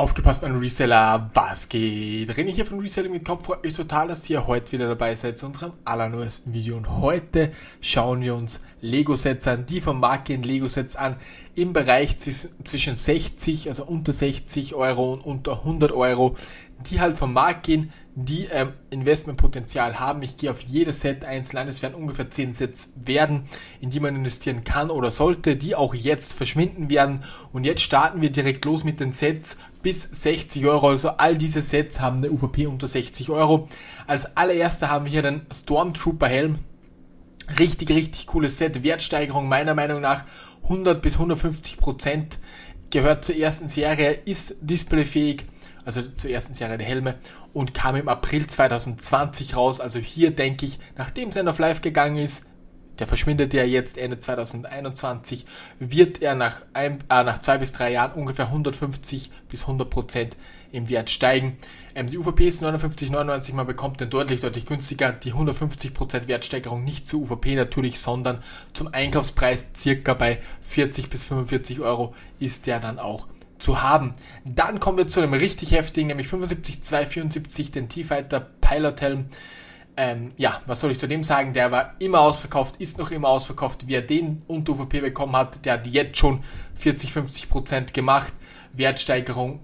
Aufgepasst, mein Reseller, was geht? René hier von Reselling mit Kopf. Freut mich total, dass ihr heute wieder dabei seid zu unserem allerneuesten Video. Und heute schauen wir uns Lego-Sets an, die vom Markt gehen Lego-Sets an, im Bereich zwischen 60, also unter 60 Euro und unter 100 Euro, die halt vom Markt gehen, die ähm, Investmentpotenzial haben. Ich gehe auf jedes Set einzeln ein. Es werden ungefähr 10 Sets werden, in die man investieren kann oder sollte, die auch jetzt verschwinden werden. Und jetzt starten wir direkt los mit den Sets bis 60 Euro. Also all diese Sets haben eine UVP unter 60 Euro. Als allererster haben wir hier den Stormtrooper Helm. Richtig, richtig cooles Set. Wertsteigerung meiner Meinung nach 100 bis 150 Prozent. Gehört zur ersten Serie, ist displayfähig also zur ersten Serie der Helme, und kam im April 2020 raus. Also hier denke ich, nachdem es auf Live gegangen ist, der verschwindet ja jetzt Ende 2021, wird er nach, ein, äh, nach zwei bis drei Jahren ungefähr 150 bis 100 Prozent im Wert steigen. Ähm, die UVP ist 59,99, man bekommt den deutlich, deutlich günstiger. Die 150 Prozent Wertsteigerung nicht zur UVP natürlich, sondern zum Einkaufspreis circa bei 40 bis 45 Euro ist der dann auch zu haben. Dann kommen wir zu einem richtig heftigen, nämlich 75274, den T-Fighter Pilot Helm. Ähm, ja, was soll ich zu dem sagen? Der war immer ausverkauft, ist noch immer ausverkauft. Wer den unter UVP bekommen hat, der hat jetzt schon 40, 50 Prozent gemacht. Wertsteigerung.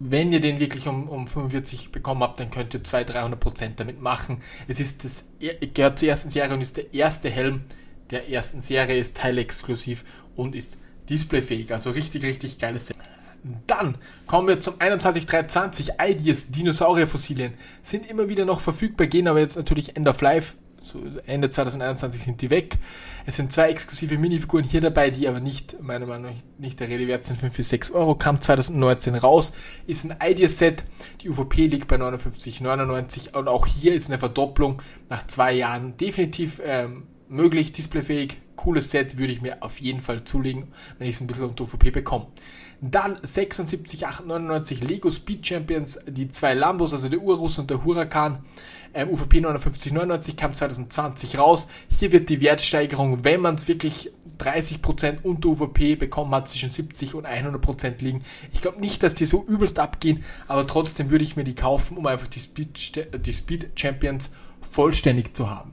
Wenn ihr den wirklich um, um 45 bekommen habt, dann könnt ihr 200, 300 Prozent damit machen. Es ist das, gehört zur ersten Serie und ist der erste Helm der ersten Serie, ist teilexklusiv und ist displayfähig. Also richtig, richtig geiles Set. Dann kommen wir zum 21320. Ideas Dinosaurierfossilien sind immer wieder noch verfügbar, gehen aber jetzt natürlich End of Life. So Ende 2021 sind die weg. Es sind zwei exklusive Minifiguren hier dabei, die aber nicht, meiner Meinung nach, nicht der Rede wert sind. 5 bis 6 Euro. Kam 2019 raus. Ist ein Ideas-Set. Die UVP liegt bei 59,99 und auch hier ist eine Verdopplung nach zwei Jahren definitiv ähm, möglich, displayfähig. Cooles Set würde ich mir auf jeden Fall zulegen, wenn ich es ein bisschen unter UVP bekomme. Dann 76, 899 Lego Speed Champions, die zwei Lambos, also der Urus und der Huracan. Ähm, UVP 59,99 kam 2020 raus. Hier wird die Wertsteigerung, wenn man es wirklich 30% unter UVP bekommen hat, zwischen 70 und 100% liegen. Ich glaube nicht, dass die so übelst abgehen, aber trotzdem würde ich mir die kaufen, um einfach die Speed, die Speed Champions vollständig zu haben.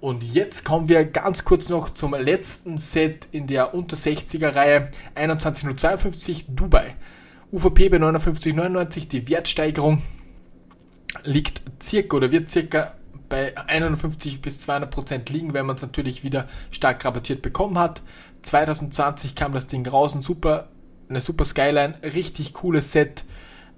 Und jetzt kommen wir ganz kurz noch zum letzten Set in der unter 60er Reihe 21052 Dubai. UVP bei 59,99, die Wertsteigerung liegt circa oder wird circa bei 150 bis 200 Prozent liegen, wenn man es natürlich wieder stark rabattiert bekommen hat. 2020 kam das Ding raus, ein super, eine super Skyline, richtig cooles Set.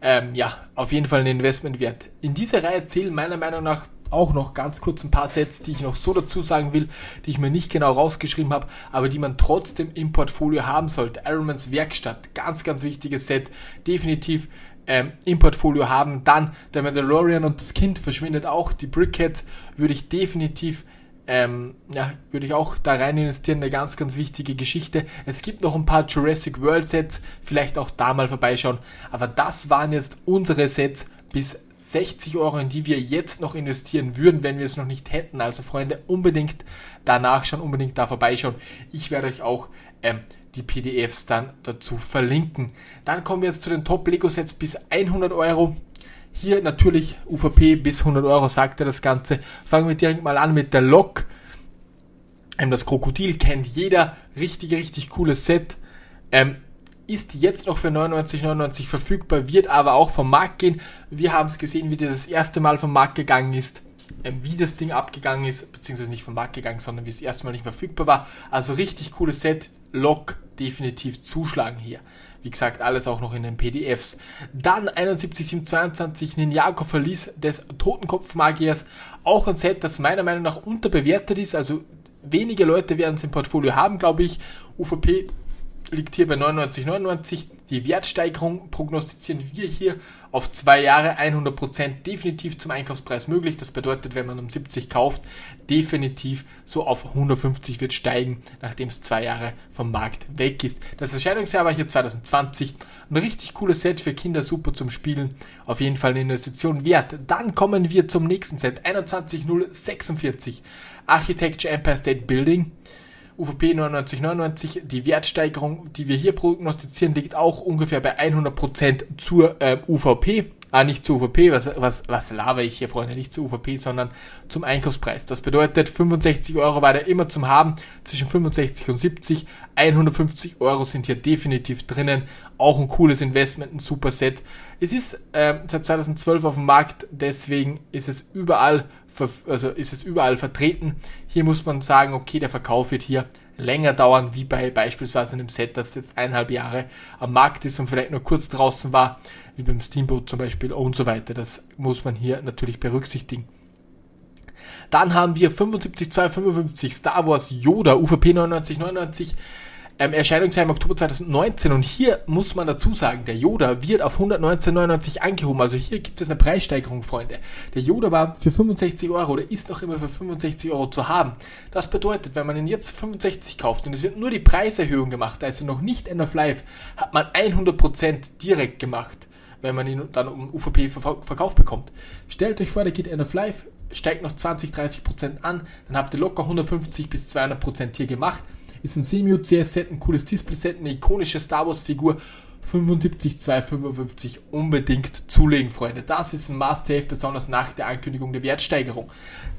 Ähm, ja, auf jeden Fall ein Investment wert. In dieser Reihe zählen meiner Meinung nach auch noch ganz kurz ein paar Sets, die ich noch so dazu sagen will, die ich mir nicht genau rausgeschrieben habe, aber die man trotzdem im Portfolio haben sollte. Ironmans Werkstatt, ganz, ganz wichtiges Set, definitiv ähm, im Portfolio haben. Dann der Mandalorian und das Kind verschwindet auch. Die Brickheads würde ich definitiv ähm, ja, würde ich auch da rein investieren, eine ganz, ganz wichtige Geschichte. Es gibt noch ein paar Jurassic World Sets, vielleicht auch da mal vorbeischauen. Aber das waren jetzt unsere Sets bis 60 Euro, in die wir jetzt noch investieren würden, wenn wir es noch nicht hätten. Also Freunde, unbedingt da nachschauen, unbedingt da vorbeischauen. Ich werde euch auch ähm, die PDFs dann dazu verlinken. Dann kommen wir jetzt zu den Top Lego Sets bis 100 Euro. Hier natürlich UVP bis 100 Euro, sagt er das Ganze. Fangen wir direkt mal an mit der Lok. Ähm, das Krokodil kennt jeder. Richtig, richtig cooles Set. Ähm, ist jetzt noch für 99,99 verfügbar, wird aber auch vom Markt gehen. Wir haben es gesehen, wie das, das erste Mal vom Markt gegangen ist, ähm, wie das Ding abgegangen ist, beziehungsweise nicht vom Markt gegangen, sondern wie es das erste Mal nicht verfügbar war. Also richtig cooles Set, Lock definitiv zuschlagen hier. Wie gesagt, alles auch noch in den PDFs. Dann 71722 Ninjago Verlies des Totenkopfmagiers. Auch ein Set, das meiner Meinung nach unterbewertet ist. Also wenige Leute werden es im Portfolio haben, glaube ich. UVP liegt hier bei 99,99. Die Wertsteigerung prognostizieren wir hier auf zwei Jahre 100% definitiv zum Einkaufspreis möglich. Das bedeutet, wenn man um 70 kauft, definitiv so auf 150 wird steigen, nachdem es zwei Jahre vom Markt weg ist. Das Erscheinungsjahr war hier 2020. Ein richtig cooles Set für Kinder, super zum Spielen. Auf jeden Fall eine Investition wert. Dann kommen wir zum nächsten Set. 21046 Architecture Empire State Building. UVP 9999, die Wertsteigerung, die wir hier prognostizieren, liegt auch ungefähr bei 100% zur äh, UVP. Ah, nicht zur UVP, was, was, was laber ich hier, Freunde, nicht zur UVP, sondern zum Einkaufspreis. Das bedeutet, 65 Euro war der immer zum Haben, zwischen 65 und 70. 150 Euro sind hier definitiv drinnen. Auch ein cooles Investment, ein super Set. Es ist äh, seit 2012 auf dem Markt, deswegen ist es überall, also ist es überall vertreten. Hier muss man sagen, okay, der Verkauf wird hier länger dauern, wie bei beispielsweise einem Set, das jetzt eineinhalb Jahre am Markt ist und vielleicht nur kurz draußen war, wie beim Steamboat zum Beispiel und so weiter. Das muss man hier natürlich berücksichtigen. Dann haben wir 75255 Star Wars Yoda UVP 9999 ähm, Erscheinungsjahr im Oktober 2019 und hier muss man dazu sagen, der Yoda wird auf 119,99 angehoben. Also hier gibt es eine Preissteigerung, Freunde. Der Yoda war für 65 Euro oder ist noch immer für 65 Euro zu haben. Das bedeutet, wenn man ihn jetzt 65 kauft und es wird nur die Preiserhöhung gemacht, er noch nicht End of Life, hat man 100% direkt gemacht, wenn man ihn dann um UVP verkauft bekommt. Stellt euch vor, der geht End of Life, steigt noch 20, 30% an, dann habt ihr locker 150 bis 200% hier gemacht ist ein Semi-UCS-Set, ein cooles Display-Set, eine ikonische Star Wars-Figur. 75,255 unbedingt zulegen, Freunde. Das ist ein Must-Have, besonders nach der Ankündigung der Wertsteigerung.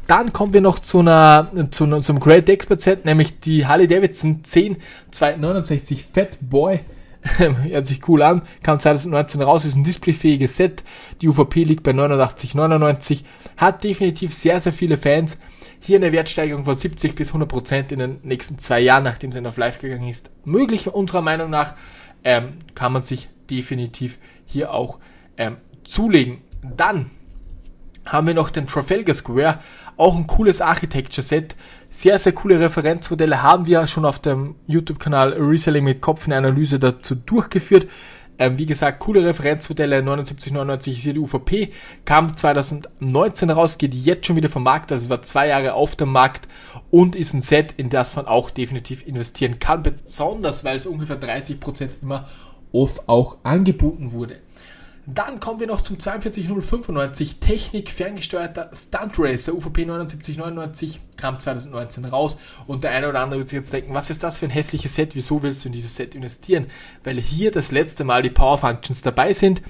Dann kommen wir noch zu einer, zu einem, zum Great Expert Set, nämlich die Harley Davidson 10 269 Fat Boy. Hört sich cool an. Kam 2019 raus, ist ein displayfähiges Set. Die UVP liegt bei 89,99. Hat definitiv sehr, sehr viele Fans. Hier eine Wertsteigerung von 70 bis 100 Prozent in den nächsten zwei Jahren, nachdem es auf Live gegangen ist, möglich. Unserer Meinung nach ähm, kann man sich definitiv hier auch ähm, zulegen. Dann haben wir noch den Trafalgar Square, auch ein cooles Architecture-Set. Sehr, sehr coole Referenzmodelle haben wir schon auf dem YouTube-Kanal Reselling mit Kopf in Analyse dazu durchgeführt. Ähm, wie gesagt, coole Referenzmodelle, 7999 ist hier die UVP, kam 2019 raus, geht jetzt schon wieder vom Markt, also war zwei Jahre auf dem Markt und ist ein Set, in das man auch definitiv investieren kann, besonders weil es ungefähr 30% immer off auch angeboten wurde. Dann kommen wir noch zum 42095 Technik ferngesteuerter Stunt Racer UVP 7999 kam 2019 raus und der eine oder andere wird sich jetzt denken, was ist das für ein hässliches Set, wieso willst du in dieses Set investieren? Weil hier das letzte Mal die Power Functions dabei sind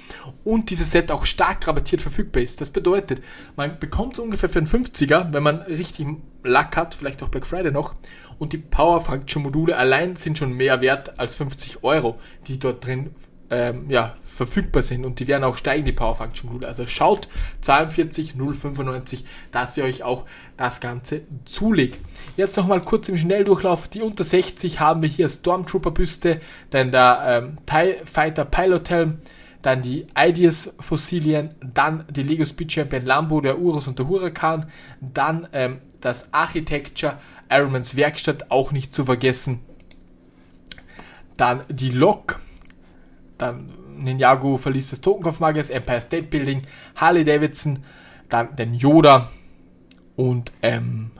und dieses Set auch stark rabattiert verfügbar ist. Das bedeutet, man bekommt es ungefähr für einen 50er, wenn man richtig Lack hat, vielleicht auch Black Friday noch und die Power Function Module allein sind schon mehr wert als 50 Euro, die dort drin ähm, ja, verfügbar sind und die werden auch steigen, die Power Function Module. Also schaut 42095, dass ihr euch auch das Ganze zulegt. Jetzt nochmal kurz im Schnelldurchlauf. Die unter 60 haben wir hier Stormtrooper Büste, dann der ähm, TIE Fighter Pilot Helm, dann die Ideas Fossilien, dann die Lego Speed Champion Lambo, der Urus und der Huracan, dann ähm, das Architecture Ironmans Werkstatt, auch nicht zu vergessen. Dann die Lok, dann Ninjago verließ das Totenkopfmagiers, Empire State Building, Harley Davidson, dann den Yoda und ähm,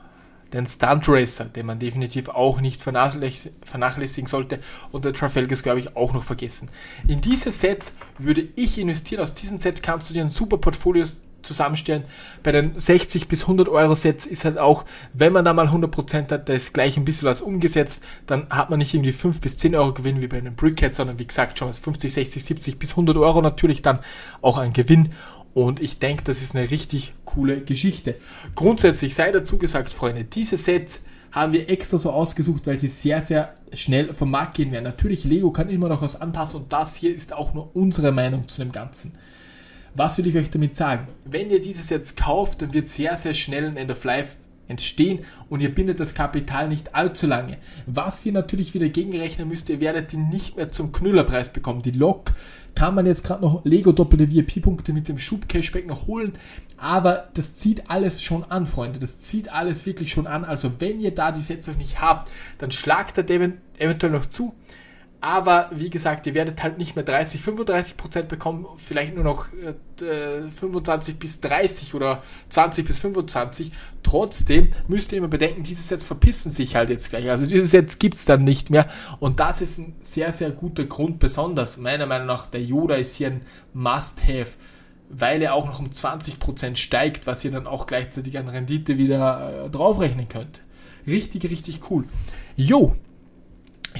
den Stunt Racer, den man definitiv auch nicht vernachlässigen sollte und der Trafalgar glaube ich auch noch vergessen. In diese Sets würde ich investieren. Aus diesen Sets kannst du dir ein super Portfolio zusammenstellen. Bei den 60 bis 100 Euro Sets ist halt auch, wenn man da mal 100% hat, da ist gleich ein bisschen was umgesetzt, dann hat man nicht irgendwie 5 bis 10 Euro Gewinn wie bei einem Brickhead, sondern wie gesagt schon 50, 60, 70 bis 100 Euro natürlich dann auch ein Gewinn. Und ich denke, das ist eine richtig coole Geschichte. Grundsätzlich sei dazu gesagt, Freunde, diese Sets haben wir extra so ausgesucht, weil sie sehr, sehr schnell vom Markt gehen werden. Natürlich, Lego kann immer noch was anpassen und das hier ist auch nur unsere Meinung zu dem Ganzen. Was will ich euch damit sagen? Wenn ihr dieses jetzt kauft, dann wird sehr, sehr schnell ein End of Life entstehen und ihr bindet das Kapital nicht allzu lange. Was ihr natürlich wieder gegenrechnen müsst, ihr werdet die nicht mehr zum Knüllerpreis bekommen. Die Lok kann man jetzt gerade noch Lego doppelte VIP-Punkte mit dem Schub-Cashback noch holen, aber das zieht alles schon an, Freunde. Das zieht alles wirklich schon an. Also wenn ihr da die Sätze noch nicht habt, dann schlagt das eventuell noch zu. Aber wie gesagt, ihr werdet halt nicht mehr 30, 35 Prozent bekommen, vielleicht nur noch äh, 25 bis 30 oder 20 bis 25. Trotzdem müsst ihr immer bedenken, diese Sets verpissen sich halt jetzt gleich. Also diese Sets gibt's dann nicht mehr. Und das ist ein sehr, sehr guter Grund. Besonders meiner Meinung nach, der Yoda ist hier ein Must-Have weil er auch noch um 20 Prozent steigt, was ihr dann auch gleichzeitig an Rendite wieder äh, draufrechnen könnt. Richtig, richtig cool. Jo,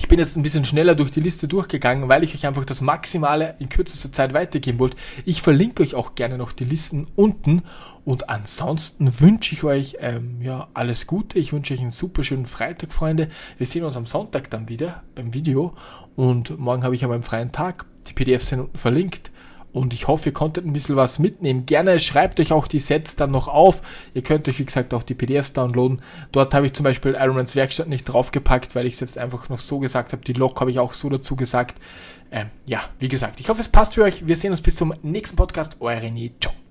ich bin jetzt ein bisschen schneller durch die Liste durchgegangen, weil ich euch einfach das Maximale in kürzester Zeit weitergeben wollte. Ich verlinke euch auch gerne noch die Listen unten und ansonsten wünsche ich euch ähm, ja alles Gute. Ich wünsche euch einen super schönen Freitag, Freunde. Wir sehen uns am Sonntag dann wieder beim Video und morgen habe ich aber einen freien Tag. Die PDFs sind unten verlinkt. Und ich hoffe, ihr konntet ein bisschen was mitnehmen. Gerne schreibt euch auch die Sets dann noch auf. Ihr könnt euch, wie gesagt, auch die PDFs downloaden. Dort habe ich zum Beispiel Ironmans Werkstatt nicht draufgepackt, weil ich es jetzt einfach noch so gesagt habe. Die Log habe ich auch so dazu gesagt. Ähm, ja, wie gesagt, ich hoffe, es passt für euch. Wir sehen uns bis zum nächsten Podcast. Euer René. Ciao.